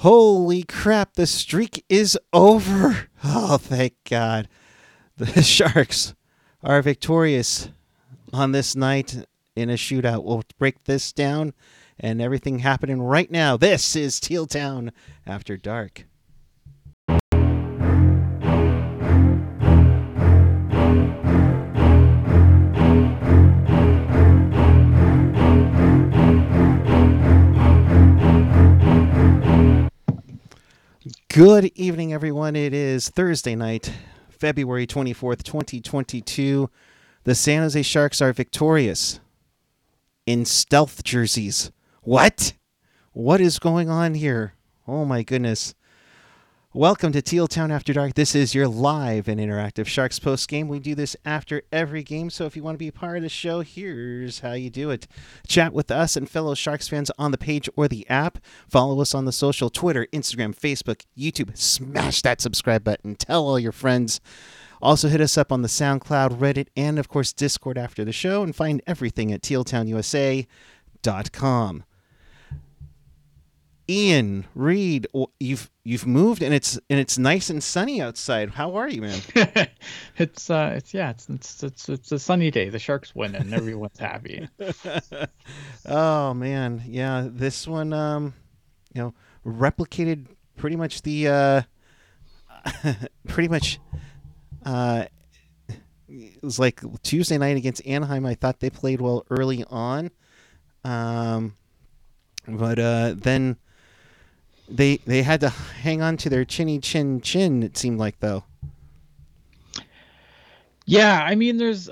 Holy crap, the streak is over. Oh, thank God. The Sharks are victorious on this night in a shootout. We'll break this down and everything happening right now. This is Teal Town After Dark. Good evening, everyone. It is Thursday night, February 24th, 2022. The San Jose Sharks are victorious in stealth jerseys. What? What is going on here? Oh my goodness. Welcome to Teal Town After Dark. This is your live and interactive Sharks post game. We do this after every game, so if you want to be part of the show, here's how you do it. Chat with us and fellow Sharks fans on the page or the app. Follow us on the social Twitter, Instagram, Facebook, YouTube. Smash that subscribe button. Tell all your friends. Also, hit us up on the SoundCloud, Reddit, and of course, Discord after the show, and find everything at tealtownusa.com. Ian Reed, you've you've moved and it's and it's nice and sunny outside. How are you, man? it's uh, it's yeah, it's, it's it's it's a sunny day. The Sharks win and everyone's happy. oh man, yeah, this one, um, you know, replicated pretty much the uh, pretty much uh, it was like Tuesday night against Anaheim. I thought they played well early on, um, but uh, then they they had to hang on to their chinny chin chin. It seemed like though. Yeah, I mean, there's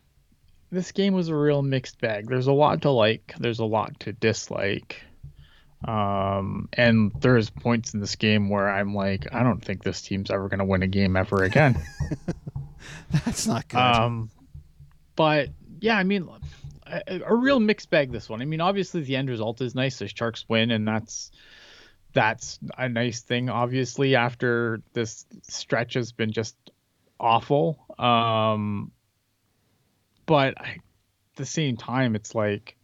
this game was a real mixed bag. There's a lot to like. There's a lot to dislike. Um, and there's points in this game where I'm like, I don't think this team's ever going to win a game ever again. That's not good. Um, but yeah, I mean, a, a, real mixed bag. This one. I mean, obviously the end result is nice. The Sharks win, and that's that's a nice thing. Obviously, after this stretch has been just awful. Um, but I, at the same time, it's like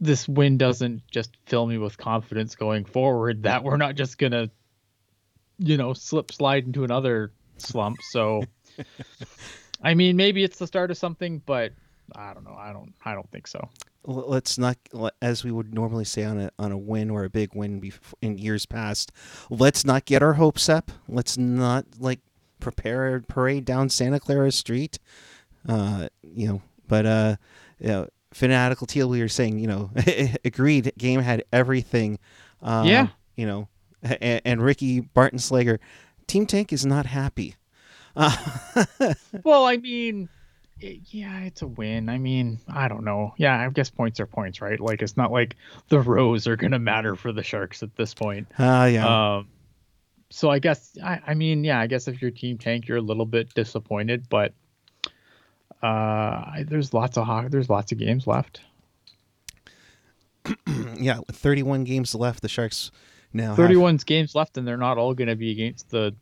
this win doesn't just fill me with confidence going forward that we're not just gonna, you know, slip slide into another slump. So, I mean, maybe it's the start of something, but I don't know. I don't. I don't think so let's not as we would normally say on a on a win or a big win in years past let's not get our hopes up. Let's not like prepare a parade down santa clara street. Uh you know but uh you know fanatical teal we were saying you know agreed game had everything. Um, yeah. you know and, and ricky barton slager team tank is not happy. Uh, well i mean yeah, it's a win. I mean, I don't know. Yeah, I guess points are points, right? Like it's not like the rows are gonna matter for the Sharks at this point. Ah, uh, yeah. Um, so I guess I, I mean, yeah, I guess if your team tank, you're a little bit disappointed, but uh, I, there's lots of ho- there's lots of games left. yeah, with 31 games left, the Sharks now 31 have... games left, and they're not all going to be against the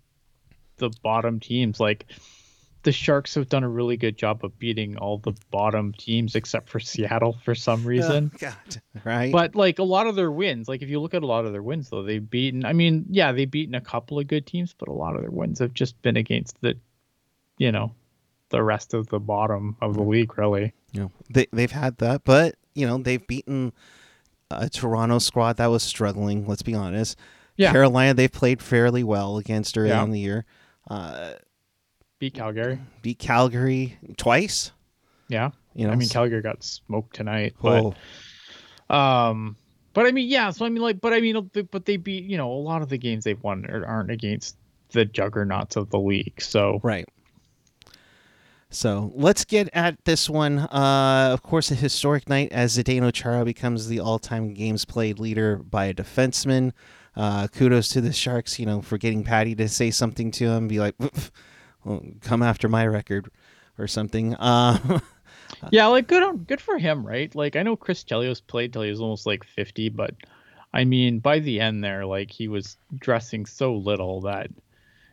the bottom teams. Like the Sharks have done a really good job of beating all the bottom teams except for Seattle for some oh, reason. Oh, God, right? But like a lot of their wins, like if you look at a lot of their wins, though they've beaten. I mean, yeah, they've beaten a couple of good teams, but a lot of their wins have just been against the, you know, the rest of the bottom of the league, really. Yeah, they they've had that, but you know they've beaten a Toronto squad that was struggling. Let's be honest. Yeah. Carolina, they've played fairly well against early yeah. in the year. Uh, beat Calgary. Beat Calgary twice. Yeah. You know, I mean, Calgary got smoked tonight, but um, but I mean, yeah. So I mean, like, but I mean, but they beat you know a lot of the games they've won aren't against the juggernauts of the league. So right. So let's get at this one. Uh, of course, a historic night as Zdeno Chara becomes the all-time games played leader by a defenseman. Uh, kudos to the Sharks, you know, for getting Patty to say something to him, be like, come after my record or something. Uh, yeah, like good on good for him, right? Like I know Chris Chelios played till he was almost like 50, but I mean by the end there, like he was dressing so little that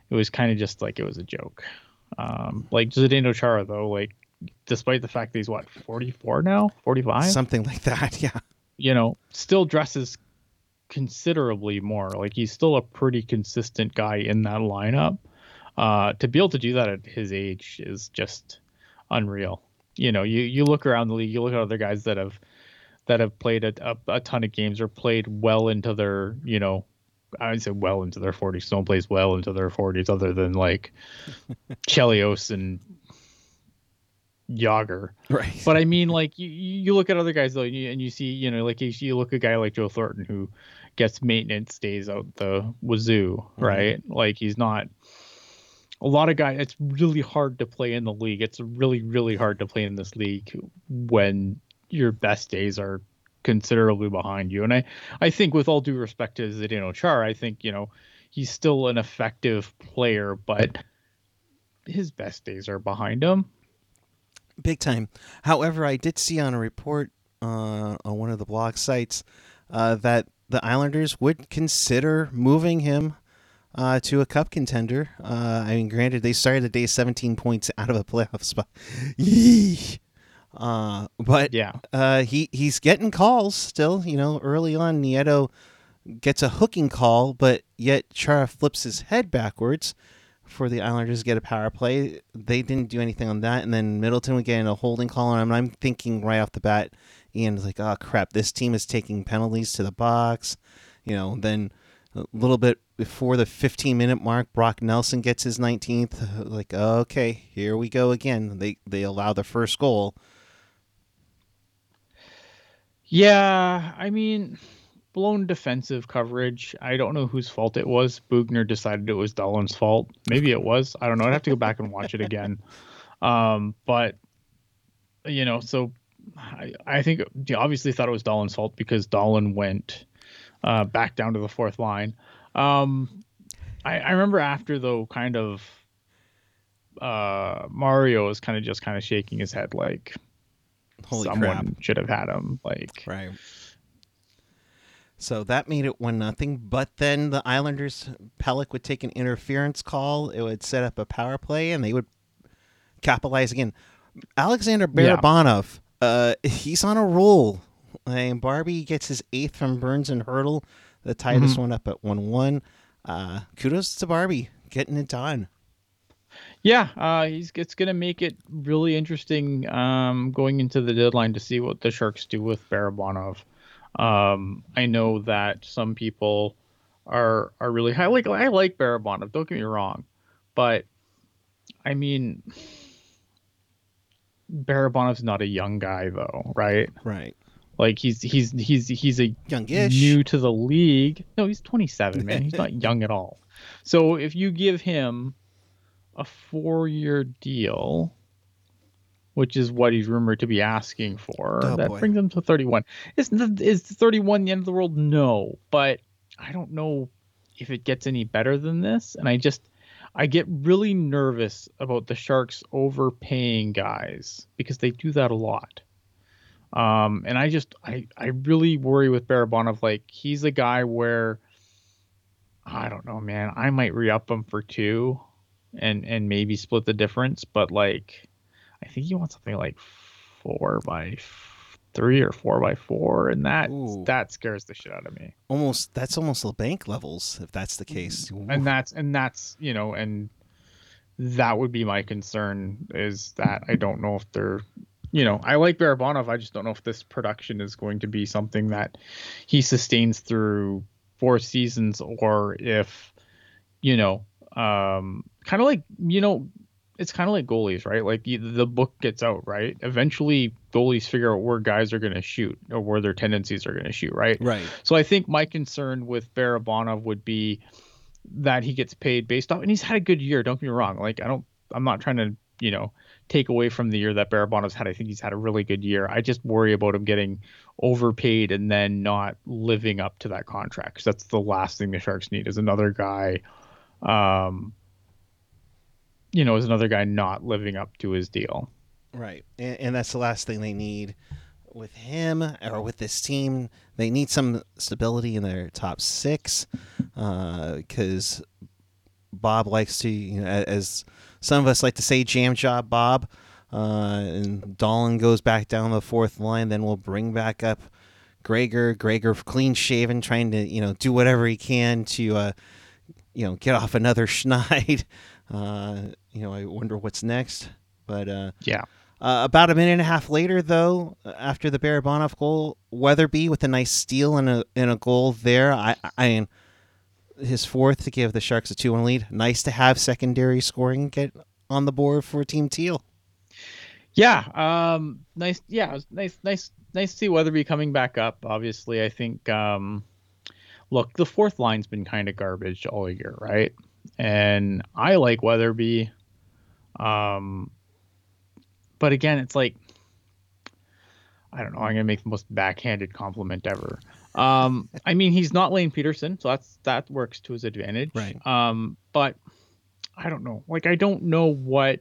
it was kind of just like it was a joke. Um, like Zdeno Chara though, like despite the fact that he's what 44 now, 45, something like that, yeah. You know, still dresses considerably more. Like he's still a pretty consistent guy in that lineup. Uh, to be able to do that at his age is just unreal. You know, you you look around the league, you look at other guys that have that have played a, a, a ton of games or played well into their, you know, I would say well into their 40s. No one plays well into their 40s other than like Chelios and Jagr. Right. But I mean, like you, you look at other guys though, and you, and you see, you know, like you, you look at a guy like Joe Thornton who gets maintenance days out the wazoo, Mm-hmm. right? Like he's not. A lot of guys, it's really hard to play in the league. It's really, really hard to play in this league when your best days are considerably behind you. And I, I think with all due respect to Zdeno Chara, I think you know he's still an effective player, but his best days are behind him. Big time. However, I did see on a report uh, on one of the blog sites uh, that the Islanders would consider moving him uh, to a cup contender. Uh, I mean, granted, they started the day 17 points out of a playoff spot. Yee. Uh, but Yeah. uh, he he's getting calls still. You know, early on, Nieto gets a hooking call, but yet Chara flips his head backwards for the Islanders to get a power play. They didn't do anything on that, and then Middleton would get a holding call on him. And I'm thinking right off the bat, Ian was like, "Oh crap, this team is taking penalties to the box." You know, then a little bit before the 15 minute mark, Brock Nelson gets his 19th. Like, okay, here we go again. They they allow the first goal. Yeah, I mean, blown defensive coverage. I don't know whose fault it was. Boughner decided it was Dahlén's fault. Maybe it was. I don't know. I'd have to go back and watch it again. Um, but you know, so I, I think obviously thought it was Dahlén's fault because Dahlén went uh, back down to the fourth line. Um, I, I remember after though, kind of uh, Mario was kind of just kind of shaking his head like Holy someone crap! should have had him. Like Right. So that made it one nothing. But then the Islanders, Pulock would take an interference call. It would set up a power play, and they would capitalize again. Alexander Yeah. Barabanov, uh, he's on a roll. And Barbie gets his eighth from Burns and Hertl. that tied this Mhm. one up at one one. Uh, kudos to Barbie getting it done. Yeah, uh, he's it's gonna make it really interesting um, going into the deadline to see what the Sharks do with Barabanov. Um, I know that some people are are really high. Like I like Barabanov. Don't get me wrong, but I mean, Barabanov's not a young guy though, right? Right. Like he's he's he's he's a Youngish. new to the league. No, he's 27, man. He's not young at all. So if you give him a four-year deal, which is what he's rumored to be asking for, Oh, that boy. brings him to 31. Is is 31 the end of the world? No, but I don't know if it gets any better than this. And I just I get really nervous about the Sharks overpaying guys because they do that a lot. Um, and I just I I really worry with Barabanov. Like he's a guy where I don't know, man. I might re up him for two, and and maybe split the difference. But like, I think you want something like four by three or four by four, and that Ooh. that scares the shit out of me. Almost. That's almost the bank levels if that's the case. And that's and that's you know and that would be my concern is that I don't know if they're you know I like Barabanov I just don't know if this production is going to be something that he sustains through four seasons or if you know um kind of like you know it's kind of like goalies right like you, the book gets out right eventually goalies figure out where guys are going to shoot or where their tendencies are going to shoot right right. so I think my concern with Barabanov would be that he gets paid based off, and he's had a good year. Don't get me wrong. Like I don't, I'm not trying to, you know, take away from the year that Barabanov's had. I think he's had a really good year. I just worry about him getting overpaid and then not living up to that contract. Cause that's the last thing the Sharks need is another guy, um, you know, is another guy not living up to his deal. Right. And, and that's the last thing they need with him or with this team. They need some stability in their top six because Bob likes to, you know, as some of us like to say, jam job Bob. Uh, and Dahlén goes back down the fourth line. Then we'll bring back up Gregor. Gregor clean shaven, trying to you know do whatever he can to uh, you know get off another schneid. Uh, you know, I wonder what's next. But uh, yeah. Uh, about a minute and a half later, though, after the Barabanov goal, Weatherby with a nice steal and a and a goal there. I I mean, his fourth to give the Sharks a two one lead. Nice to have secondary scoring get on the board for Team Teal. Yeah, um, nice. Yeah, nice, nice, nice to see Weatherby coming back up. Obviously, I think. Um, look, the fourth line's been kind of garbage all year, right? And I like Weatherby. Um, but again, it's like I don't know. I'm gonna make the most backhanded compliment ever. Um, I mean, he's not Lane Pederson, so that's that works to his advantage. Right. Um, but I don't know. Like, I don't know what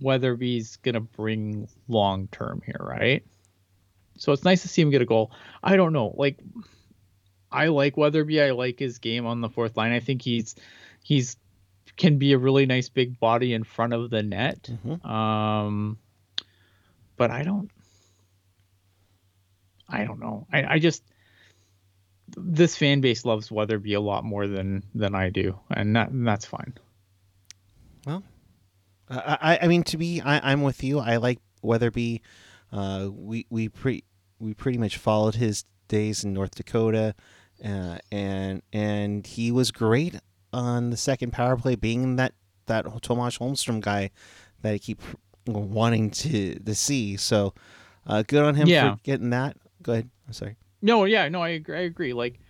Weatherby's gonna bring long term here, right? So it's nice to see him get a goal. I don't know. Like, I like Weatherby. I like his game on the fourth line. I think he's he's can be a really nice big body in front of the net. Mm-hmm. Um, but I don't. I don't know. I, I just this fan base loves Weatherby a lot more than than I do, and, that, and that's fine. Well, I I mean to be I, I'm with you. I like Weatherby. Uh, we we pre we pretty much followed his days in North Dakota, uh, and and he was great on the second power play, being that that Tomas Holmstrom guy that I keep wanting to to see. So, uh, good on him yeah. for getting that. Go ahead. I'm sorry. No, yeah, no, I agree. I agree. Like,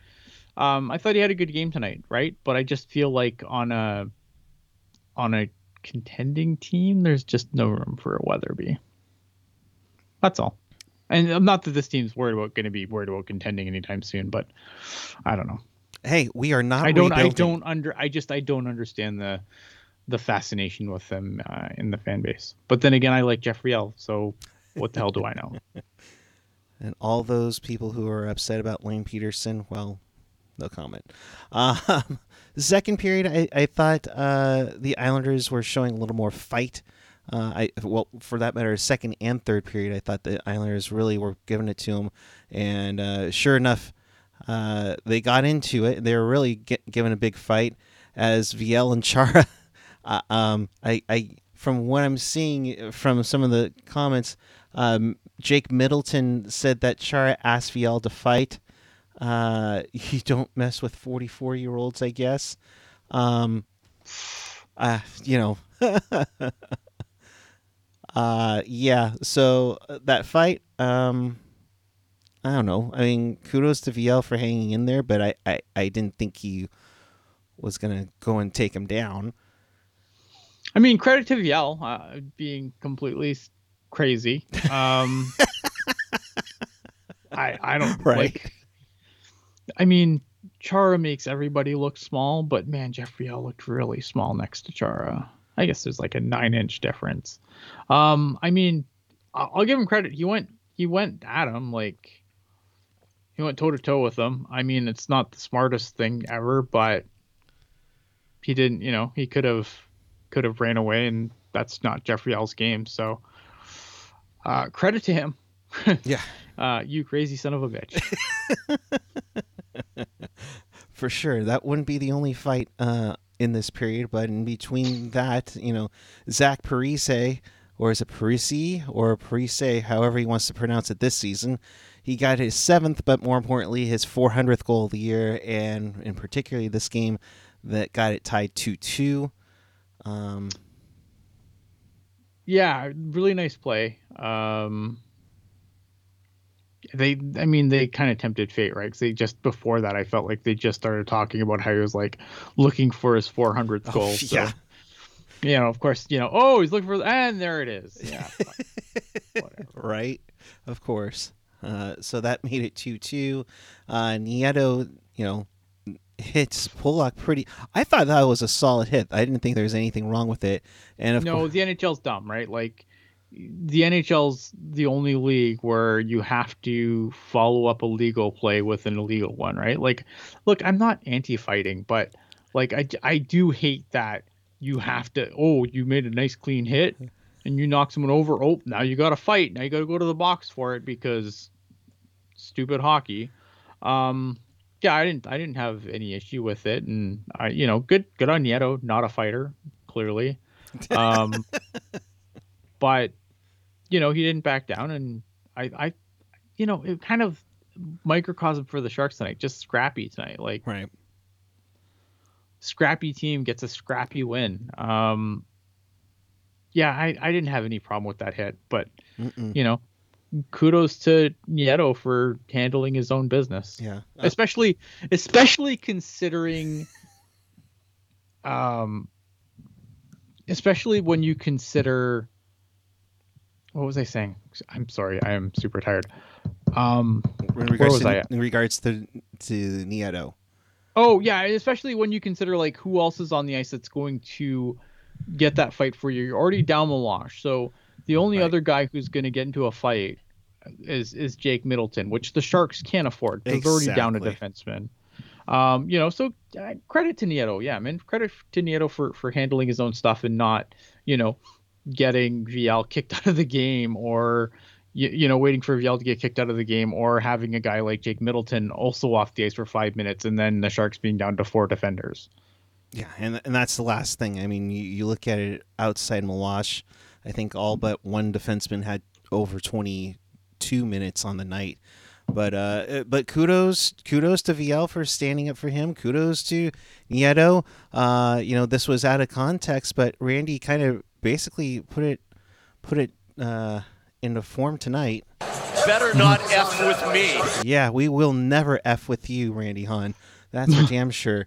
um, I thought he had a good game tonight, right? But I just feel like on a on a contending team, there's just no room for a Weatherby. That's all. And not that this team's worried about going to be worried about contending anytime soon, but I don't know. Hey, we are not. I don't. Rebuilding. I don't under. I just. I don't understand the the fascination with them uh, in the fan base. But then again, I like Jeffrey Viel. So what the hell do I know? And all those people who are upset about Lane Pederson, well, no comment. Uh, the second period, I, I thought uh, the Islanders were showing a little more fight. Uh, I well, for that matter, second and third period, I thought the Islanders really were giving it to them, and uh, sure enough, uh, they got into it. They were really get, giving a big fight as Viel and Chara. Uh, um, I, I, from what I'm seeing from some of the comments, um, Jake Middleton said that Chara asked Viel to fight. Uh, you don't mess with 44 year olds, I guess. Um, uh, you know. uh, yeah, so uh, that fight, um, I don't know. I mean, kudos to Viel for hanging in there, but I, I, I didn't think he was going to go and take him down. I mean, credit to Viel uh, being completely crazy. Um, I I don't right. like. I mean, Chara makes everybody look small, but man, Jeffrey Viel looked really small next to Chara. I guess there's like a nine inch difference. Um, I mean, I'll, I'll give him credit. He went he went at him like he went toe to toe with him. I mean, it's not the smartest thing ever, but he didn't. You know, he could have could have ran away, and that's not Jeffrey Viel's game. So uh, credit to him. yeah. Uh, you crazy son of a bitch. For sure. That wouldn't be the only fight uh, in this period, but in between that, you know, Zach Parise, or is it Parisi or Parise, however he wants to pronounce it this season, he got his seventh, but more importantly, his 400th goal of the year, and in particularly this game that got it tied 2 2. Um, yeah, really nice play. Um, they, I mean, they kind of tempted fate, right? Because they just before that, I felt like they just started talking about how he was like looking for his 400th goal. Oh, so, yeah. You know, of course, you know, oh, he's looking for, and there it is. Yeah. right. Of course. Uh, so that made it 2 2. Uh, Nieto, you know, hits Pulock pretty. I thought that was a solid hit. I didn't think there was anything wrong with it. And of no, course, the NHL's dumb, right? Like the NHL's the only league where you have to follow up a legal play with an illegal one, right? Like, look, I'm not anti-fighting, but like I I do hate that you have to. Oh, you made a nice clean hit, and you knock someone over. Oh, now you got to fight. Now you got to go to the box for it because stupid hockey. Um, yeah, I didn't I didn't have any issue with it, and I you know good good on Nieto, not a fighter clearly, um, but you know he didn't back down, and I I you know it kind of microcosm for the Sharks tonight, just scrappy tonight, like Right. scrappy team gets a scrappy win. Um, yeah, I, I didn't have any problem with that hit, but Mm-mm. you know, kudos to Nieto for handling his own business, Yeah. Uh, especially especially considering, um, especially when you consider. What was I saying? I'm sorry, I am super tired. Um, in regards was to, I at? in regards to to Nieto. Oh yeah, especially when you consider like who else is on the ice that's going to get that fight for you. You're already down the Meloche, so the only Right. other guy who's going to get into a fight is is Jake Middleton, which the Sharks can't afford. They're already down a defenseman. Um, you know, so uh, credit to Nieto, yeah, man, credit to Nieto for for handling his own stuff and not, you know, getting Viel kicked out of the game or you, you know waiting for Viel to get kicked out of the game or having a guy like Jake Middleton also off the ice for five minutes and then the Sharks being down to four defenders. Yeah, and and that's the last thing. I mean, you, you look at it outside Meloche, I think all but one defenseman had over 22 minutes on the night. But uh, uh, but kudos kudos to Viel for standing up for him. Kudos to Nieto. Uh, you know this was out of context, but Randy kind of basically put it put it uh, into form tonight. Better not F with me. Yeah, we will never f with you, Randy Hahn. That's for damn sure.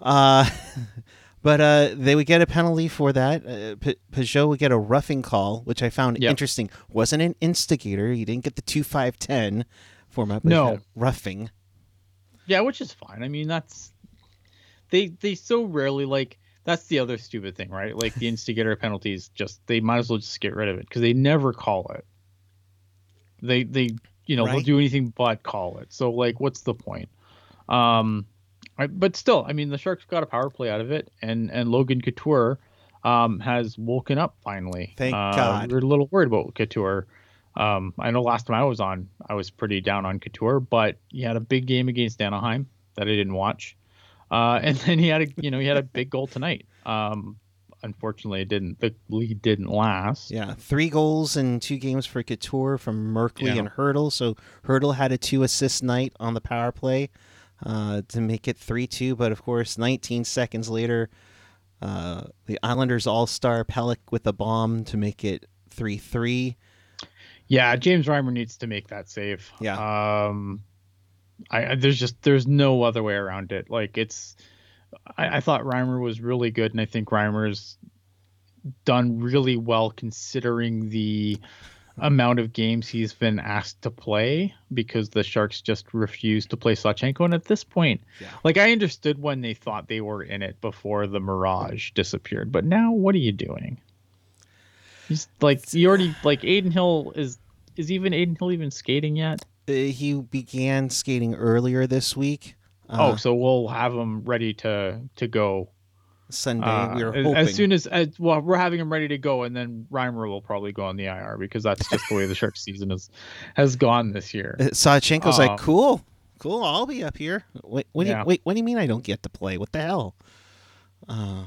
Uh, but uh, they would get a penalty for that. Uh, P- Peugeot would get a roughing call, which I found Yep. interesting. Wasn't an instigator. He didn't get the two five ten format. But No. roughing. Yeah, which is fine. I mean, that's they they so rarely like that's the other stupid thing, right? Like the instigator penalties, just they might as well just get rid of it because they never call it. They they you know they'll do anything but call it. So like, what's the point? Um, I, but still, I mean, the Sharks got a power play out of it, and and Logan Couture um has woken up finally. Thank Uh, God. We are a little worried about Couture. Um, I know last time I was on, I was pretty down on Couture, but he had a big game against Anaheim that I didn't watch. Uh, and then he had a, you know, he had a big goal tonight. Um, unfortunately, it didn't. The lead didn't last. Yeah, three goals in two games for Couture from Merkley Yeah. and Hertl. So Hertl had a two assist night on the power play uh, to make it three two. But of course, 19 seconds later, uh, the Islanders All Star Pulock with a bomb to make it three three. Yeah, James Reimer needs to make that save. Yeah. Um, I, I there's just there's no other way around it. Like it's, I, I thought Reimer was really good, and I think Reimer's done really well considering the amount of games he's been asked to play because the Sharks just refused to play Sawchenko. And at this point, Yeah. like I understood when they thought they were in it before the Mirage disappeared, but now what are you doing? He's like you already like Adin Hill is is even Adin Hill even skating yet? Uh, he began skating earlier this week. oh, Uh, so we'll have him ready to to go. Sunday. Uh, we are hoping. as soon as, as well, we're having him ready to go, and then Reimer will probably go on the IR because that's just the way the Sharks season is has gone this year. Uh, Sawchenko's Um, like, cool, cool. I'll be up here. Wait, what do Yeah. you, wait, what do you mean I don't get to play? What the hell? Uh,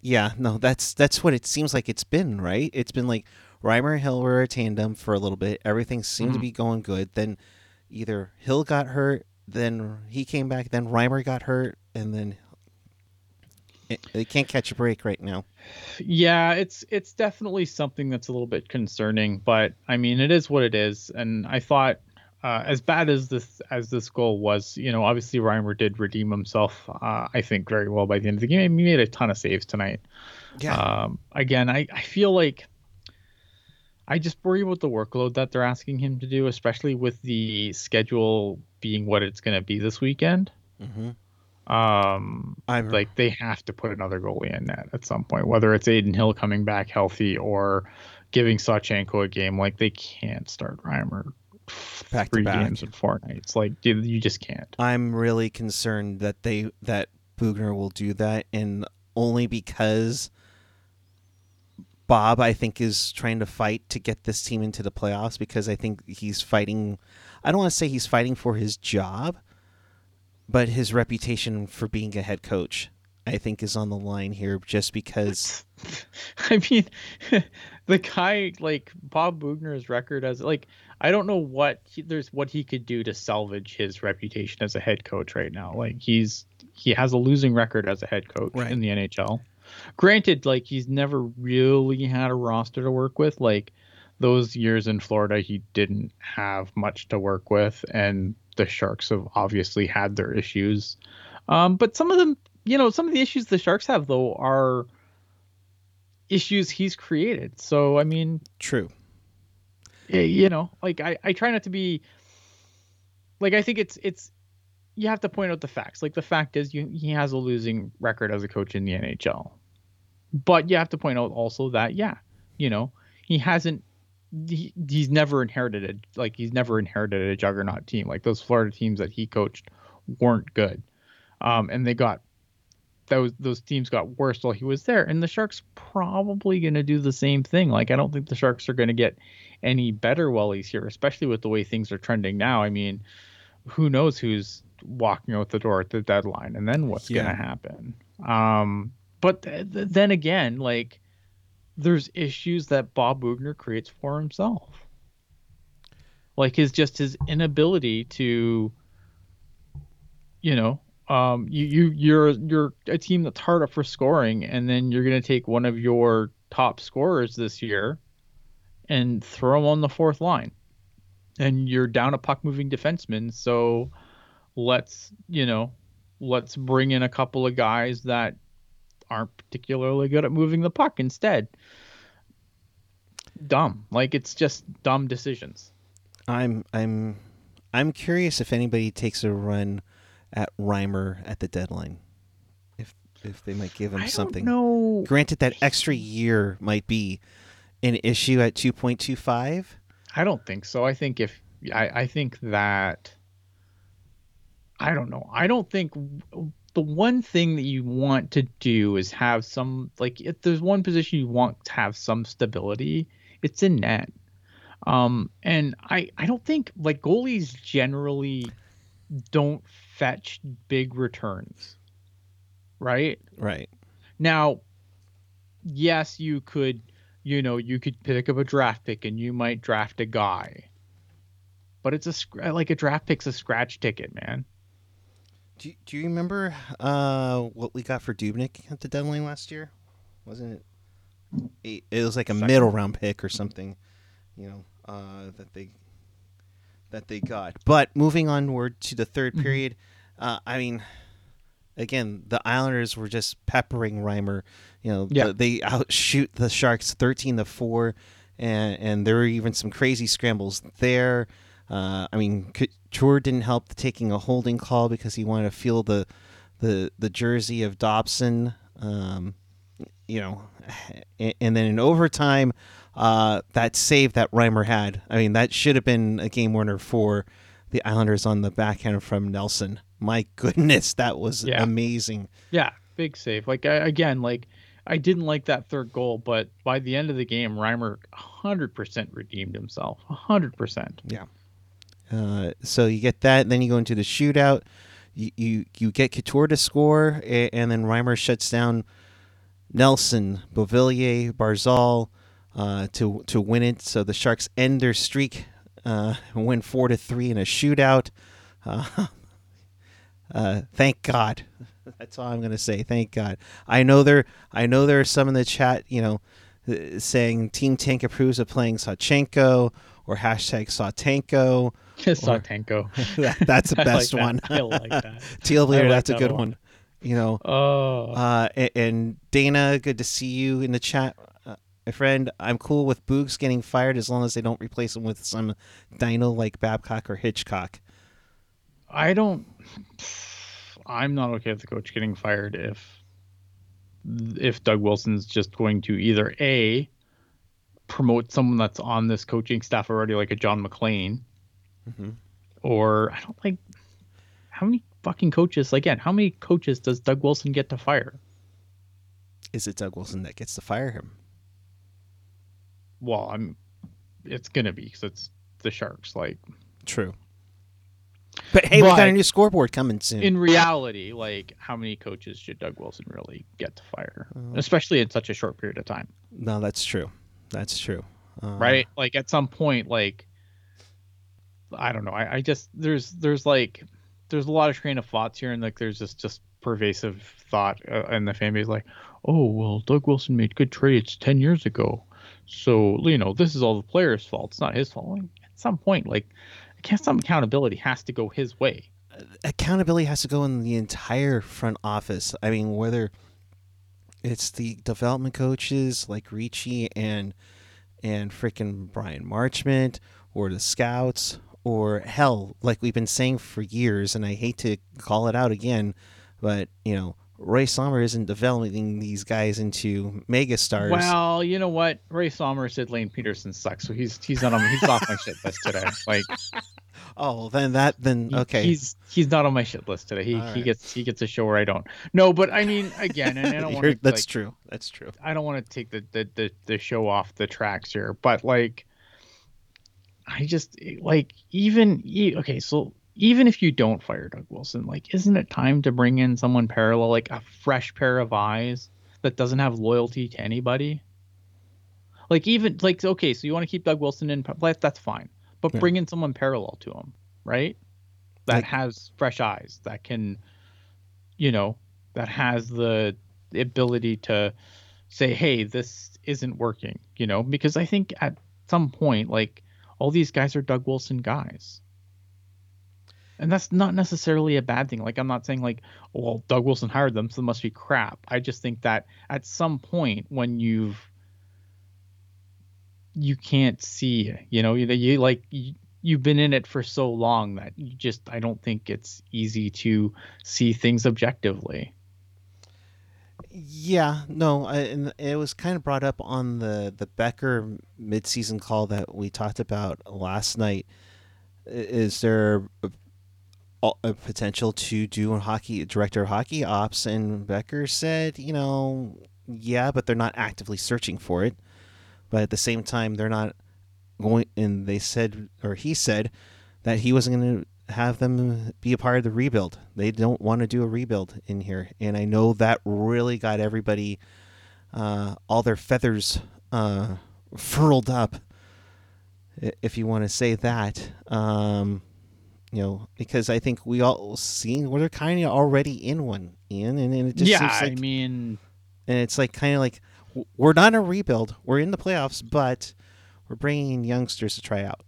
yeah, no, that's that's what it seems like it's been, right? It's been like Reimer and Hill were a tandem for a little bit. Everything seemed to Mhm. be going good. Then either Hill got hurt, then he came back, then Reimer got hurt, and then they can't catch a break right now. Yeah, it's it's definitely something that's a little bit concerning, but I mean, it is what it is. And I thought, uh, as bad as this as this goal was, you know, obviously Reimer did redeem himself. Uh, I think very well by the end of the game. He made a ton of saves tonight. Yeah, Um, again, I, I feel like I just worry about the workload that they're asking him to do, especially with the schedule being what it's going to be this weekend. hmm Um, I'm like they have to put another goalie in net at some point, whether it's Adin Hill coming back healthy or giving Sawchenko a game. Like they can't start Reimer Back three back. games in four nights. Like you, you just can't. I'm really concerned that they that Boughner will do that, and only because Bob, I think, is trying to fight to get this team into the playoffs because I think he's fighting. I don't want to say he's fighting for his job, but his reputation for being a head coach, I think, is on the line here just because. I mean, the guy like Bob Boughner's record as like I don't know what he, there's what he could do to salvage his reputation as a head coach right now. Like he's he has a losing record as a head coach Right. in the NHL. Granted, like he's never really had a roster to work with. Like those years in Florida, he didn't have much to work with, and the Sharks have obviously had their issues. Um, but some of them, you know, some of the issues the Sharks have though are issues he's created. So I mean, True. you know, like I, I try not to be like I think it's it's you have to point out the facts. Like the fact is you he has a losing record as a coach in the NHL. But you have to point out also that yeah, you know, he hasn't he, he's never inherited a like he's never inherited a juggernaut team. Like those Florida teams that he coached weren't good. Um and they got those those teams got worse while he was there and the Sharks probably going to do the same thing. Like I don't think the Sharks are going to get any better while he's here, especially with the way things are trending now. I mean, who knows who's walking out the door at the deadline and then what's Yeah. going to happen. Um, but th- th- then again, like there's issues that Bob Boughner creates for himself. Like his just his inability to you know, um you you you're you're a team that's hard up for scoring and then you're to take one of your top scorers this year and throw him on the fourth line. And you're down a puck moving defenseman, so let's, you know, let's bring in a couple of guys that aren't particularly good at moving the puck instead. Dumb. Like it's just dumb decisions. I'm I'm I'm curious if anybody takes a run at Reimer at the deadline. If if they might give him I something. don't know. Granted that extra year might be an issue at 2.25. I don't think so. I think if I, I think that I don't know. I don't think the one thing that you want to do is have some like if there's one position you want to have some stability, it's in net. Um and I I don't think like goalies generally don't fetch big returns. Right? Right. Now, yes, you could, you know, you could pick up a draft pick and you might draft a guy. But it's a like a draft pick's a scratch ticket, man. Do you, do you remember uh, what we got for Dubnyk at the deadline last year? Wasn't it? It, it was like a Second. middle round pick or something, you know, uh, that they that they got. But moving onward to the 3rd Mhm. period, uh, I mean, again, the Islanders were just peppering Reimer. You know, Yeah. the- they outshoot the Sharks thirteen to four, and and there were even some crazy scrambles there. Uh, I mean, Couture didn't help taking a holding call because he wanted to feel the the the jersey of Dobson. Um, you know, and, and then in overtime, uh, that save that Reimer had. I mean, that should have been a game winner for the Islanders on the backhand from Nelson. My goodness, that was Yeah. amazing. Yeah, big save. Like I, again, like I didn't like that third goal, but by the end of the game, Reimer 100% redeemed himself. 100%. Uh, so you get that, and then you go into the shootout. You you, you get Couture to score, a- and then Reimer shuts down Nelson, Beauvillier, Barzal uh, to to win it. So the Sharks end their streak, uh, and win four to three in a shootout. Uh, uh, thank God. That's all I'm gonna say. Thank God. I know there. I know there are some in the chat. You know, saying Team Tank approves of playing Sawchenko or hashtag Sautenko. Satenko. That, that's the I like best that. one. I like that. Teal I Bleeder, like that's a good lot. one. You know, Oh. uh, and, and Dana, good to see you in the chat, uh, my friend. I'm cool with Boogs getting fired as long as they don't replace him with some dino like Babcock or Hitchcock. I don't. I'm not okay with the coach getting fired if if Doug Wilson's just going to either a promote someone that's on this coaching staff already, like a John MacLean, Mhm. or I don't like how many fucking coaches. Like, again, how many coaches does Doug Wilson get to fire? Is it Doug Wilson that gets to fire him? Well, I'm. It's gonna be because it's the Sharks. Like True. But hey, we got a new scoreboard coming soon. in reality, like how many coaches should Doug Wilson really get to fire, especially in such a short period of time, no, that's true. That's true. Uh, right? Like at some point, like I don't know. I, I just there's there's like there's a lot of train of thoughts here, and like there's just just pervasive thought uh, in the fan base, like, oh well, Doug Wilson made good trades ten years ago, so you know this is all the players' fault. It's not his fault. Like, at some point, like, I guess some accountability has to go his way. accountability has to go in the entire front office. I mean, whether it's the development coaches like Ricci and and freaking Bryan Marchment, or the scouts, or hell, like we've been saying for years, and I hate to call it out again, but you know, Ray Sommer isn't developing these guys into mega stars. Well, you know what? Ray Sommer said Lane Pederson sucks, so he's he's not on he's off my shit list today. Like oh, then that then he- okay. he's he's not on my shit list today. He All he gets he gets a show where I don't. No, but I mean again, and I don't want that's like, true. That's true. I don't want to take the, the the the show off the tracks here, but like I just like even okay, so even if you don't fire Doug Wilson, like isn't it time to bring in someone parallel, like a fresh pair of eyes that doesn't have loyalty to anybody? Like even like okay, so you want to keep Doug Wilson in, that's fine, but Yeah. bring in someone parallel to him, right? That Like- has fresh eyes, that can, you know, that has the ability to say, hey, this isn't working, you know, because I think at some point, like all these guys are Doug Wilson guys. And that's not necessarily a bad thing. Like I'm not saying like, oh, well, Doug Wilson hired them, so it must be crap. I just think that at some point when you've you can't see, you know, you, you like you, you've been in it for so long that you just I don't think it's easy to see things objectively. Yeah, no, I, and it was kind of brought up on the the Becher midseason call that we talked about last night. Is there a, a potential to do a hockey director of hockey ops? And Becher said, you know, yeah, but they're not actively searching for it. But at the same time, they're not going. And they said, or he said, that he wasn't going to have them be a part of the rebuild. They don't want to do a rebuild in here, and I know that really got everybody uh, all their feathers uh, furled up, if you want to say that. Um, you know, because I think we all seen we're kind of already in one, Ian, and, and it just yeah, seems like, I mean, and it's like kind of like we're not a rebuild, we're in the playoffs, but we're bringing youngsters to try out.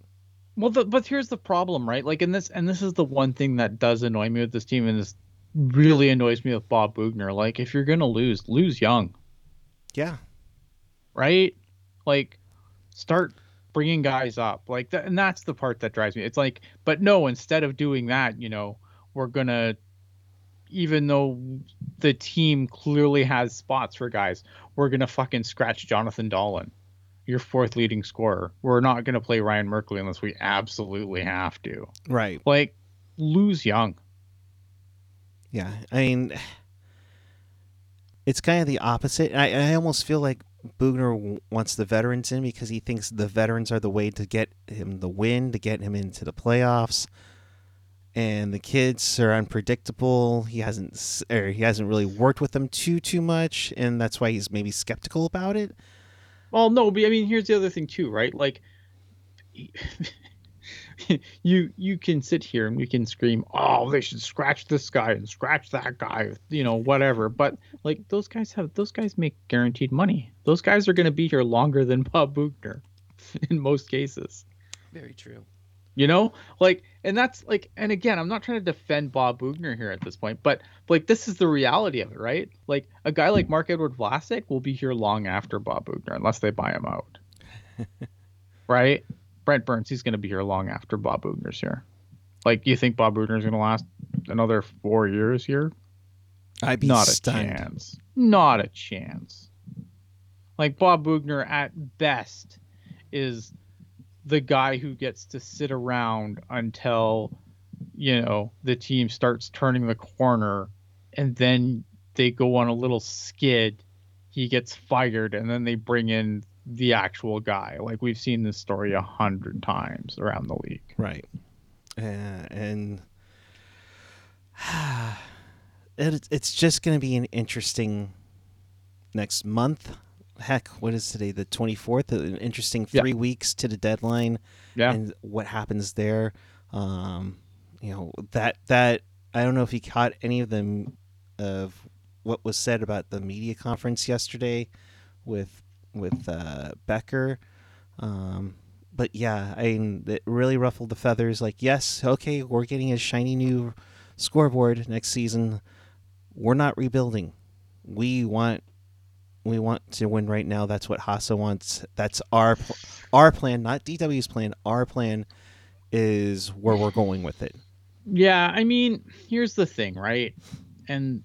Well, the, but here's the problem, right? Like in this, and this is the one thing that does annoy me with this team, and this really annoys me with Bob Boughner. Like, if you're gonna lose, lose young, Yeah, right? Like, start bringing guys up, like that, and that's the part that drives me. It's like, but no, instead of doing that, you know, we're gonna, even though the team clearly has spots for guys, we're gonna fucking scratch Jonathan Dahlén. Your fourth leading scorer. We're not going to play Ryan Merkley unless we absolutely have to. right. Like, lose young. Yeah, I mean, it's kind of the opposite. I, I almost feel like Boughner wants the veterans in because he thinks the veterans are the way to get him the win, to get him into the playoffs. And the kids are unpredictable. He hasn't, or he hasn't really worked with them too too much, and that's why he's maybe skeptical about it. Well, no, but I mean, here's the other thing too, right? Like, you you can sit here and you can scream, "Oh, they should scratch this guy and scratch that guy," you know, whatever. But like, those guys have those guys make guaranteed money. Those guys are going to be here longer than Bob Boughner, in most cases. Very true. You know, like, and that's like, and again, I'm not trying to defend Bob Boughner here at this point, but like, this is the reality of it, right? Like, a guy like Marc-Edouard Vlasic will be here long after Bob Boughner, unless they buy him out, right? Brent Burns, he's going to be here long after Bob Boughner's here. Like, you think Bob Boughner's going to last another four years here? I'd be Not stunned. a chance. Not a chance. Like Bob Boughner at best is the guy who gets to sit around until you know the team starts turning the corner and then they go on a little skid he gets fired and then they bring in the actual guy like we've seen this story a hundred times around the league Right. Uh, and it, it's just going to be an interesting next month. Heck, what is today? The twenty fourth. An interesting Yeah. three weeks to the deadline, Yeah. and what happens there. Um, you know that that I don't know if you caught any of them of what was said about the media conference yesterday with with uh, Becher. Um, but yeah, I mean, it really ruffled the feathers. Like, yes, okay, we're getting a shiny new scoreboard next season. We're not rebuilding. We want we want to win right now. That's what Hasso wants. That's our pl- our plan, not DW's plan. Our plan is where we're going with it. Yeah, I mean, here's the thing, right? And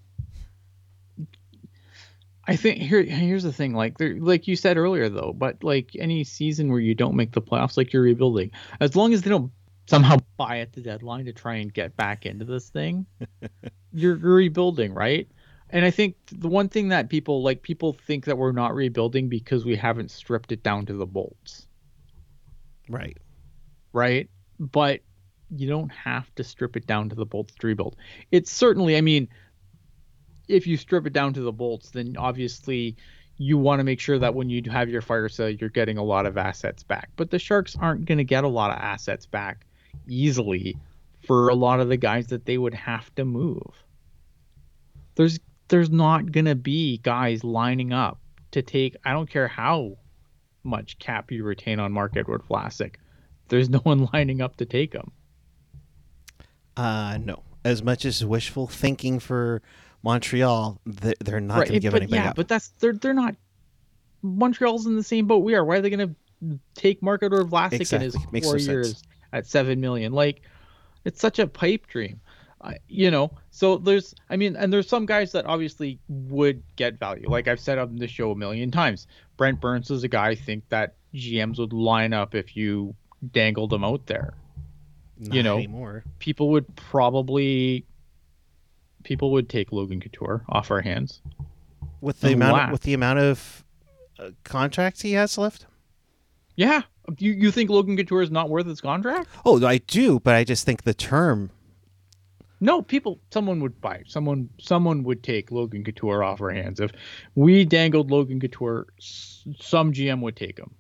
I think here here's the thing, like there, like you said earlier though, but like any season where you don't make the playoffs, like you're rebuilding, as long as they don't somehow buy at the deadline to try and get back into this thing, you're, you're rebuilding, right? And I think the one thing that people like people think that we're not rebuilding because we haven't stripped it down to the bolts Right. right? But you don't have to strip it down to the bolts to rebuild. It's certainly, I mean, if you strip it down to the bolts, then obviously you want to make sure that when you have your fire sale, you're getting a lot of assets back. But the Sharks aren't going to get a lot of assets back easily for a lot of the guys that they would have to move. There's there's not going to be guys lining up to take I don't care how much cap you retain on Marc-Edouard Vlasic. There's no one lining up to take him. Uh no. As much as wishful thinking for Montreal, they're not going to give but anybody yeah, up. but that's they're they're not. Montreal's in the same boat we are. Why are they going to take Marc-Edouard Vlasic in his Makes four no sense. years at seven million? Like, it's such a pipe dream. I you know, so there's, I mean, and there's some guys that obviously would get value. Like I've said on the show a million times, Brent Burns is a guy I think that GMs would line up if you dangled him out there. Not you know, anymore. People would probably, people would take Logan Couture off our hands. With the amount laugh. of, with the amount of uh, contracts he has left. Yeah. You you think Logan Couture is not worth his contract? Oh, I do, but I just think the term. No, people someone would buy. Someone someone would take Logan Couture off our hands. If we dangled Logan Couture, s- some GM would take him.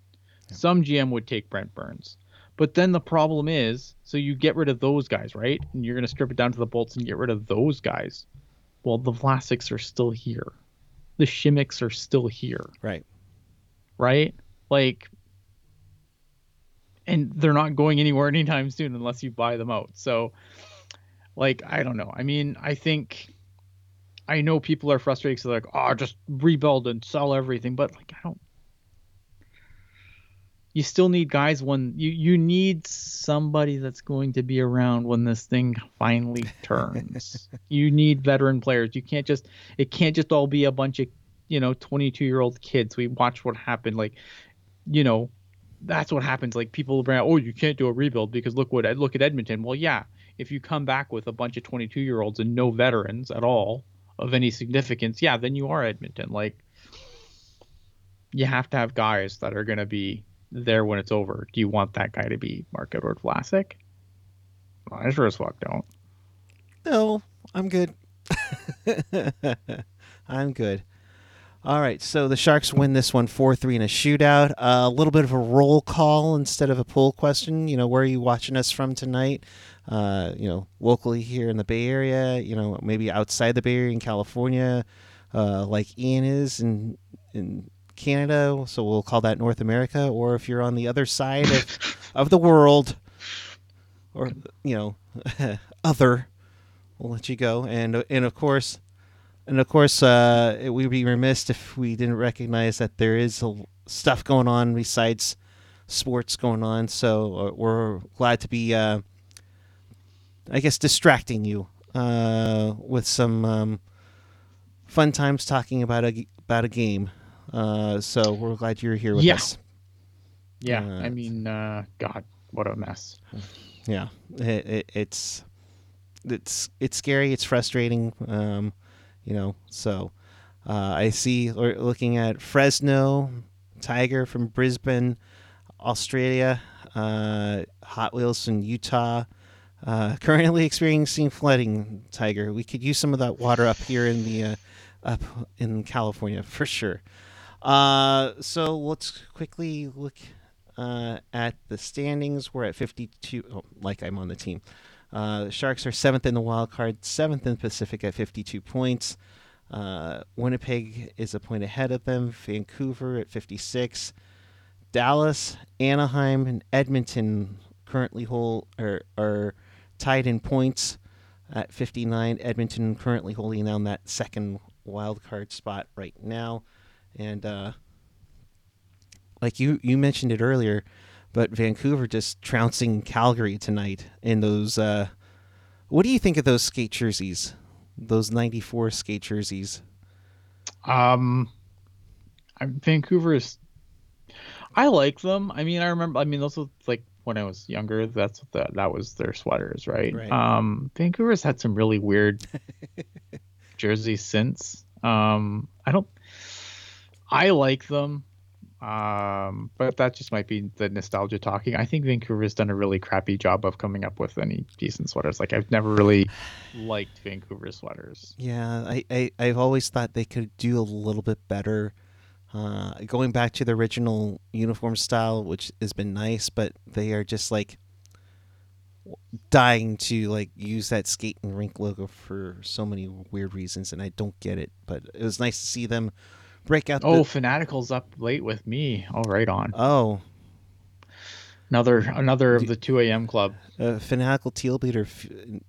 Some GM would take Brent Burns. But then the problem is, so you get rid of those guys, right? And you're going to strip it down to the bolts and get rid of those guys. Well, the Vlasics are still here. The Simeks are still here. Right. right? Like, and they're not going anywhere anytime soon unless you buy them out. So, like, I don't know. I mean, I think I know people are frustrated because they're like, oh, just rebuild and sell everything, but like, I don't. You still need guys when you you need somebody that's going to be around when this thing finally turns. you need veteran players. You can't just it can't just all be a bunch of you know 22 year old kids. We watch what happened like you know that's what happens. Like people bring out, oh, you can't do a rebuild because look what look at Edmonton. Well, yeah, if you come back with a bunch of 22 year olds and no veterans at all of any significance, yeah, then you are Edmonton. Like you have to have guys that are going to be there when it's over. Do you want that guy to be Marc-Edouard Vlasic? I sure as fuck don't. No, I'm good. I'm good. All right, so the Sharks win this one 4 3 in a shootout. Uh, a little bit of a roll call instead of a poll question. You know, where are you watching us from tonight? Uh, you know, locally here in the Bay Area, you know, maybe outside the Bay Area in California, uh, like Ian is in, in Canada. So we'll call that North America. Or if you're on the other side of, of the world, or, you know, other, we'll let you go. And, and of course, and of course, uh, it- we'd be remiss if we didn't recognize that there is a, stuff going on besides sports going on. So uh, we're glad to be, uh, I guess, distracting you uh, with some um, fun times talking about a about a game. Uh, so we're glad you're here with Yeah. us. Yeah, Uh, I mean, uh, God, what a mess. Yeah, it, it, it's it's it's scary. It's frustrating. Um, you know, so uh, I see looking at Fresno Tiger from Brisbane, Australia, uh, Hot Wheels in Utah, Uh, currently experiencing flooding, Tiger. We could use some of that water up here in the uh, up in California for sure. Uh, so let's quickly look uh, at the standings. We're at 52. Oh, like I'm on the team. Uh, the Sharks are seventh in the wild card, seventh in Pacific at 52 points. Uh, Winnipeg is a point ahead of them. Vancouver at 56. Dallas, Anaheim, and Edmonton currently hold are, are tied in points at 59. Edmonton currently holding down that second wild card spot right now, and uh, like you you mentioned it earlier, but Vancouver just trouncing Calgary tonight in those. Uh, what do you think of those skate jerseys? Those '94 skate jerseys. Um, I, Vancouver is. I like them. I mean, I remember. I mean, those were like when I was younger. That's what the, that was their sweaters, right? Right. Um, Vancouver's had some really weird jerseys since. Um, I don't. I like them. Um, but that just might be the nostalgia talking. I think Vancouver's done a really crappy job of coming up with any decent sweaters. Like I've never really liked Vancouver sweaters. Yeah, I, I I've always thought they could do a little bit better. Uh, going back to the original uniform style, which has been nice, but they are just like dying to like use that skate and rink logo for so many weird reasons, and I don't get it. But it was nice to see them break out. Oh, the, Fanatical's up late with me. Oh, right on. oh, Another another of the 2 a.m. club. uh, fanatical teal beater.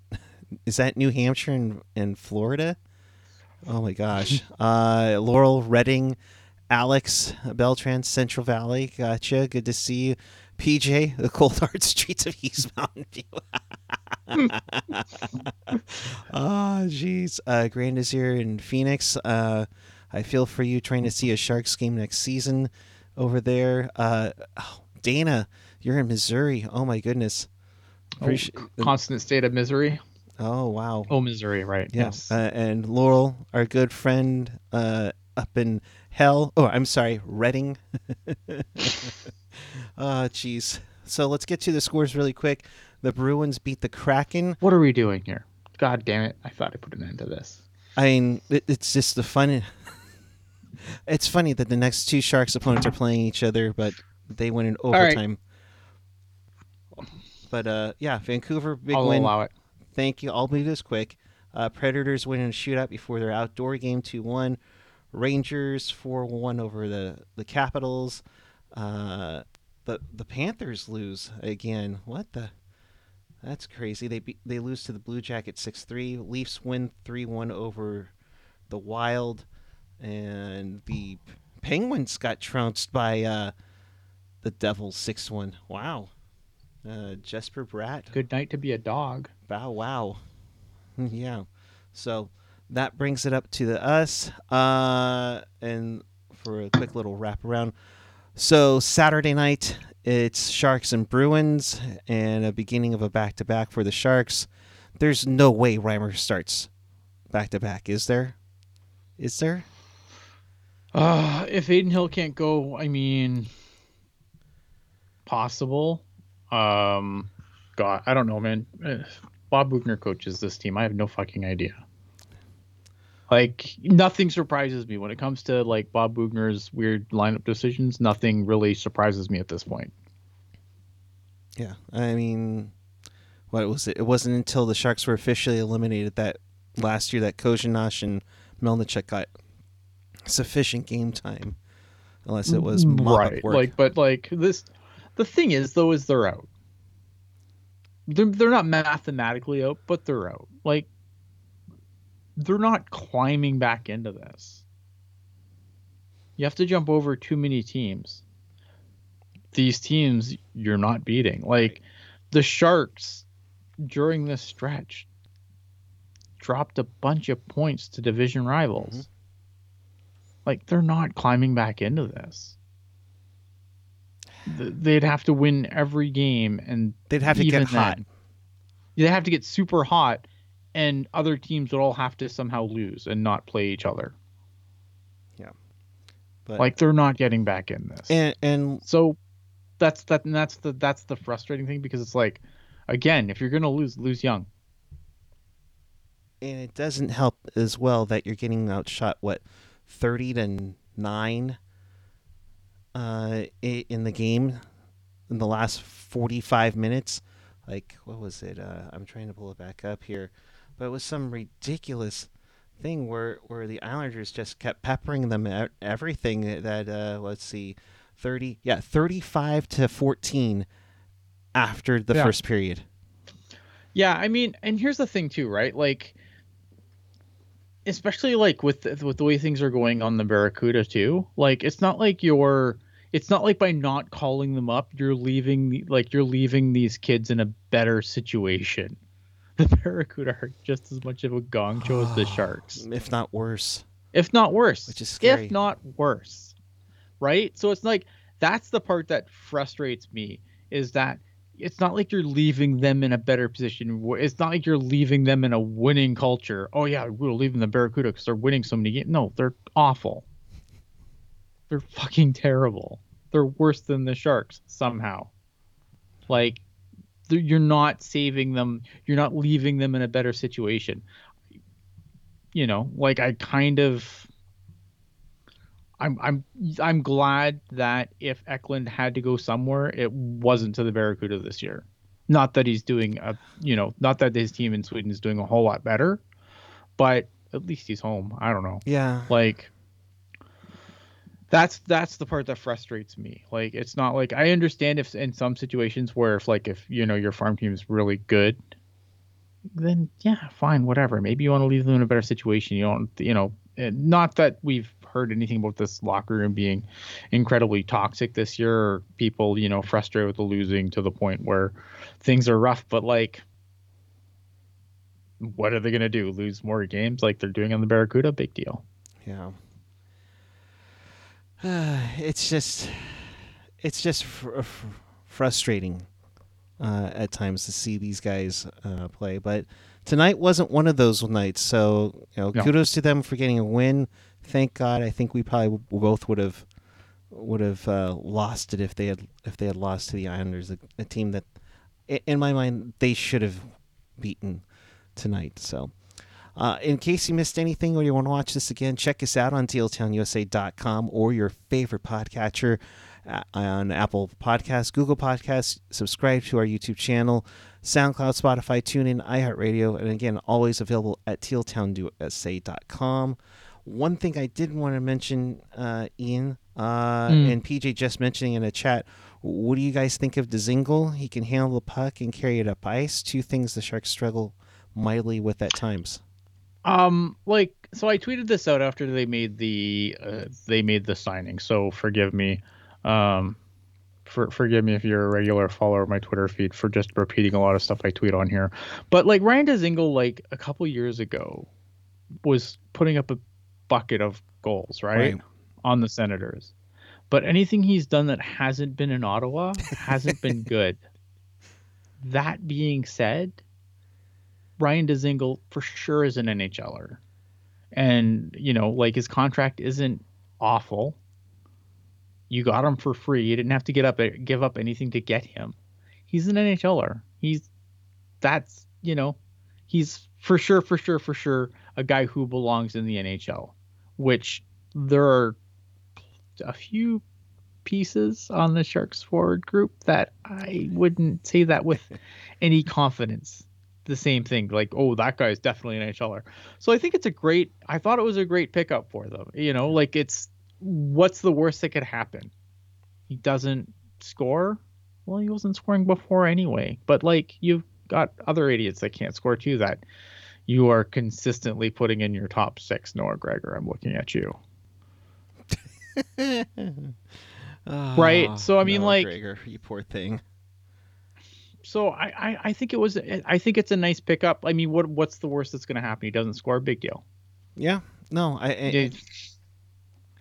Is that New Hampshire and, and Florida? Oh my gosh. uh, Laurel, Redding, Alex, Beltran, Central Valley. Gotcha. Good to see you. PJ, the cold hard streets of East Mountain View. oh, jeez. Uh, Grand is here in Phoenix. Uh, I feel for you trying to see a Sharks game next season over there. Uh, oh, Dana, you're in Missouri. Oh my goodness. Appreciate- Constant state of misery. Oh wow. Oh, Missouri, right? Yes. Uh, and Laurel, our good friend, uh, up in hell. Oh, I'm sorry, Reading. Ah, jeez. So let's get to the scores really quick. The Bruins beat the Kraken. What are we doing here? God damn it! I thought I put an end to this. I mean, it, it's just the fun. It's funny that the next two Sharks opponents are playing each other, but they win in right. overtime. But uh, yeah, Vancouver big I'll win. allow it. Thank you. I'll be this quick. Uh, Predators win in a shootout before their outdoor game 2 1. Rangers 4 1 over the, the Capitals. Uh, the the Panthers lose again. What the? That's crazy. They be, they lose to the Blue Jackets 6 3. Leafs win 3 1 over the Wild. And the Penguins got trounced by uh, the Devils 6 1. Wow. Uh, Jesper Bratt. Good night to be a dog. Bow wow. yeah. So that brings it up to the us. Uh, and for a quick little wraparound. So Saturday night, it's Sharks and Bruins, and a beginning of a back to back for the Sharks. There's no way Reimer starts back to back, is there? Is there? Uh, if Adin Hill can't go, I mean, possible. Um, God, I don't know, man. Eh, Bob Boughner coaches this team. I have no fucking idea. Like nothing surprises me when it comes to like Bob Boughner's weird lineup decisions. Nothing really surprises me at this point. Yeah. I mean, what was it? It wasn't until the Sharks were officially eliminated that last year that Kozhinash and Melnichuk got sufficient game time, unless it was mop-up right. work. Like, but like this, the thing is though, is they're out. They're they're not mathematically out, but they're out. Like, they're not climbing back into this. You have to jump over too many teams. These teams you're not beating. Like the Sharks during this stretch dropped a bunch of points to division rivals. Mhm. Like they're not climbing back into this. They'd have to win every game and They'd have to get hot. then, They have to get super hot and other teams would all have to somehow lose and not play each other. Yeah, but Like they're not getting back in this. and and so that's that and that's the that's the frustrating thing because it's like Again, if you're gonna lose, lose young. And it doesn't help as well that you're getting outshot what, thirty to nine, uh, in the game, in the last forty-five minutes. Like what was it? Uh, I'm trying to pull it back up here, but it was some ridiculous thing where where the Islanders just kept peppering them at everything that uh, let's see, thirty yeah thirty five to fourteen after the Yeah. first period. Yeah, I mean, and here's the thing too, right? Like, especially like with the, with the way things are going on the Barracuda too. Like, it's not like you're, it's not like by not calling them up, you're leaving the, like you're leaving these kids in a better situation. The Barracuda are just as much of a gong show as the Sharks, if not worse. if not worse. Which is scary. If not worse, right? So it's like that's the part that frustrates me is that it's not like you're leaving them in a better position. It's not like you're leaving them in a winning culture. Oh yeah, we're leaving the Barracuda because they're winning so many games. No, they're awful. They're fucking terrible. They're worse than the Sharks somehow. Like you're not saving them. You're not leaving them in a better situation. You know, like I kind of I'm I'm I'm glad that if Eklund had to go somewhere, it wasn't to the Barracuda this year. Not that he's doing a you know, not that his team in Sweden is doing a whole lot better, but at least he's home. I don't know. Yeah. Like that's that's the part that frustrates me. Like it's not like I understand if in some situations where if like if you know your farm team is really good, then yeah, fine, whatever. Maybe you want to leave them in a better situation. You don't, you know, not that we've heard anything about this locker room being incredibly toxic this year or people, you know, frustrated with the losing to the point where things are rough, but like what are they going to do? Lose more games like they're doing on the Barracuda? Big deal. Yeah. it's just, it's just fr- fr- frustrating uh, at times to see these guys uh, play. But tonight wasn't one of those nights. So you know, No. kudos to them for getting a win. Thank God. I think we probably both would have would have uh, lost it if they had if they had lost to the Islanders, a, a team that, in my mind, they should have beaten tonight. So. Uh, in case you missed anything or you want to watch this again, check us out on tealtownusa.com or your favorite podcatcher uh, on Apple Podcasts, Google Podcasts. Subscribe to our YouTube channel, SoundCloud, Spotify, TuneIn, iHeartRadio, and again, always available at tealtownusa.com. One thing I did want to mention, uh, Ian, uh, Mm. and PJ just mentioning in a chat, what do you guys think of Dzingel? He can handle the puck and carry it up ice. Two things the Sharks struggle mightily with at times. Um, like, so I tweeted this out after they made the uh, they made the signing. So forgive me, um, for forgive me if you're a regular follower of my Twitter feed for just repeating a lot of stuff I tweet on here. But like Ryan Dzingel, like a couple years ago, was putting up a bucket of goals, right, Right. on the Senators. But anything he's done that hasn't been in Ottawa hasn't been good. That being said, Ryan Dzingel for sure is an NHLer. And, you know, like his contract isn't awful. You got him for free. You didn't have to get up give up anything to get him. He's an NHLer. He's that's, you know, he's for sure, for sure, for sure a guy who belongs in the NHL, which there are a few pieces on the Sharks forward group that I wouldn't say that with any confidence. The same thing, like, oh, that guy's definitely an NHLer. So I think it's a great. I thought it was a great pickup for them. You know, like it's what's the worst that could happen? He doesn't score. Well, he wasn't scoring before anyway. But like, you've got other idiots that can't score too. That you are consistently putting in your top six. Noah Gregor, I'm looking at you. Right, Ah, so, I mean, no, like- Gregor, you poor thing. So I, I, I think it was I think it's a nice pickup. I mean, what what's the worst that's going to happen? He doesn't score, big deal. Yeah, no, I, I.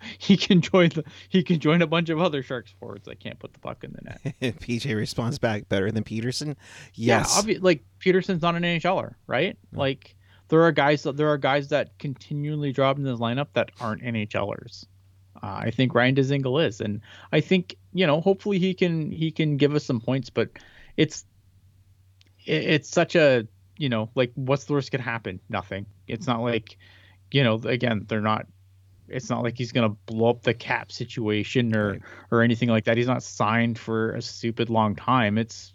He can join the he can join a bunch of other Sharks forwards that can't put the puck in the net. PJ responds back better than Pederson. Yes, Yeah, obvi- like Pederson's not an NHLer, right? Like there are guys that there are guys that continually drop in this lineup that aren't NHLers. Uh, I think Ryan Dzingel is, and I think you know hopefully he can he can give us some points, but it's it, it's such a you know like what's the worst could happen? Nothing. It's not like you know again they're not. It's not like he's gonna blow up the cap situation or Right. or anything like that. He's not signed for a stupid long time. It's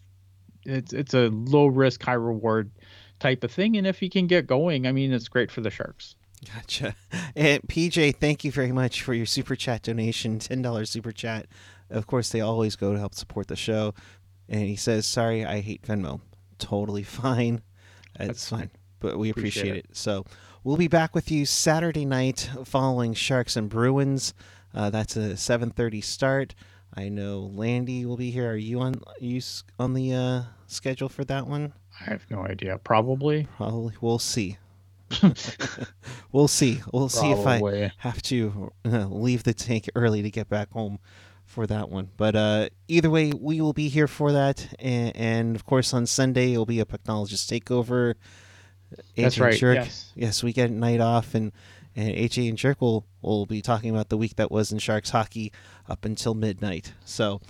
it's it's a low risk high reward type of thing, and if he can get going, I mean it's great for the Sharks. Gotcha. And PJ, thank you very much for your super chat donation, ten dollars super chat. Of course, they always go to help support the show. And he says, "Sorry, I hate Venmo. Totally fine. It's That's fine, but we appreciate, Appreciate it. So we'll be back with you Saturday night following Sharks and Bruins. Uh, that's a seven thirty start. I know Landy will be here. Are you on? Are you on the uh, schedule for that one? I have no idea. Probably. Probably. We'll see. we'll see. We'll see if I have to uh, leave the tank early to get back home for that one. But uh, either way, we will be here for that. And, and of course, on Sunday, it'll be a Technologist Takeover. That's AJ right, Jerk, yes. yes, we get a night off. And, and AJ and Jerk will, will be talking about the week that was in Sharks hockey up until midnight. So,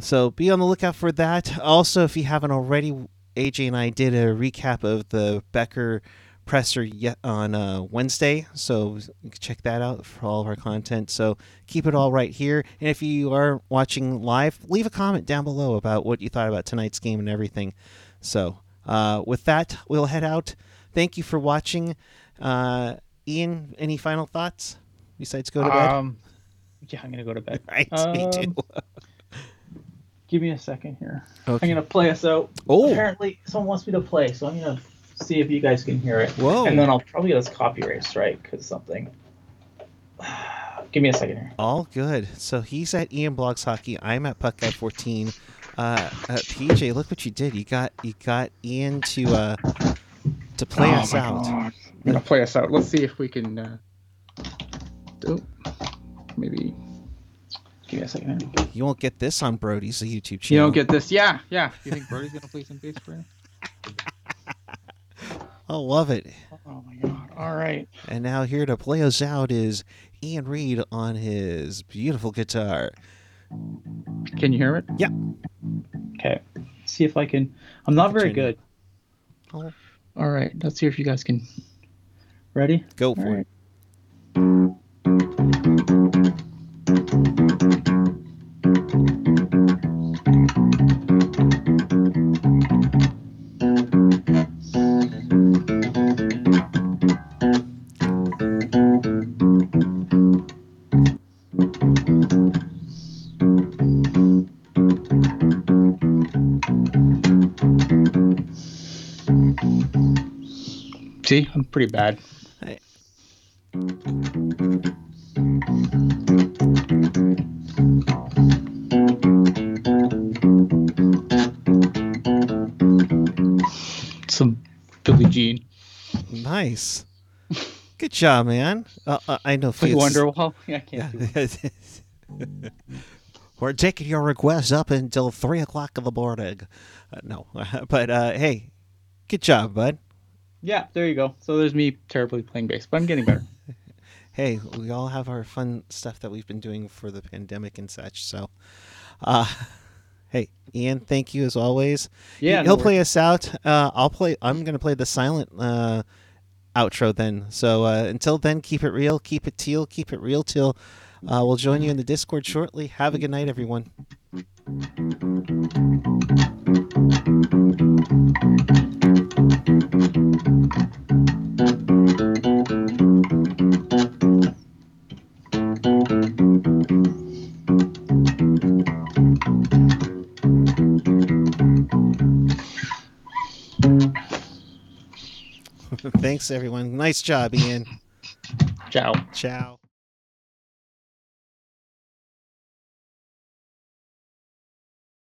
so be on the lookout for that. Also, if you haven't already, AJ and I did a recap of the Becher presser yet on uh, Wednesday, so you can check that out for all of our content. So keep it all right here. And if you are watching live, leave a comment down below about what you thought about tonight's game and everything. So uh, with that, we'll head out. Thank you for watching. Uh, Ian, any final thoughts besides go to bed? Um, yeah, I'm gonna go to bed. right, me too. um, Give me a second here. Okay. I'm gonna play us out. Oh. Apparently, someone wants me to play, so I'm gonna see if you guys can hear it. Whoa. And then I'll probably get us copyright strike because something. Give me a second here. All good. So he's at Ian Blogs Hockey. I'm at Puck Guy 14. Uh, uh, PJ, look what you did. You got you got Ian to uh, to play Oh us out. God. I'm gonna play us out. Let's see if we can. Uh, do maybe. Give me a second. You won't get this on Brody's YouTube channel. You don't get this? Yeah, yeah. You think Brody's gonna play some bass for you? I love it. Oh my god! All right. And now here to play us out is Ian Reed on his beautiful guitar. Can you hear it? Yeah. Okay. See if I can. I'm not very good. All right. Let's see if you guys can. Ready? Go for it. See, I'm pretty bad. Hey. Some Billie Jean. Nice. Good job, man. Uh, uh, I know. Fitz- Wonderwall. Yeah, I can't do. Yeah. We're taking your requests up until three o'clock in the morning. Uh, no, but uh, hey, good job, bud. Yeah, there you go. So there's me terribly playing bass, but I'm getting better. Hey, we all have our fun stuff that we've been doing for the pandemic and such. So, uh, hey, Ian, thank you as always. Yeah, he'll no play us out. Uh, I'll play. I'm gonna play the silent uh, outro then. So uh, until then, keep it real, keep it teal, keep it real till. Uh, we'll join you in the Discord shortly. Have a good night, everyone. Thanks, everyone. Nice job, Ian. Ciao. Ciao.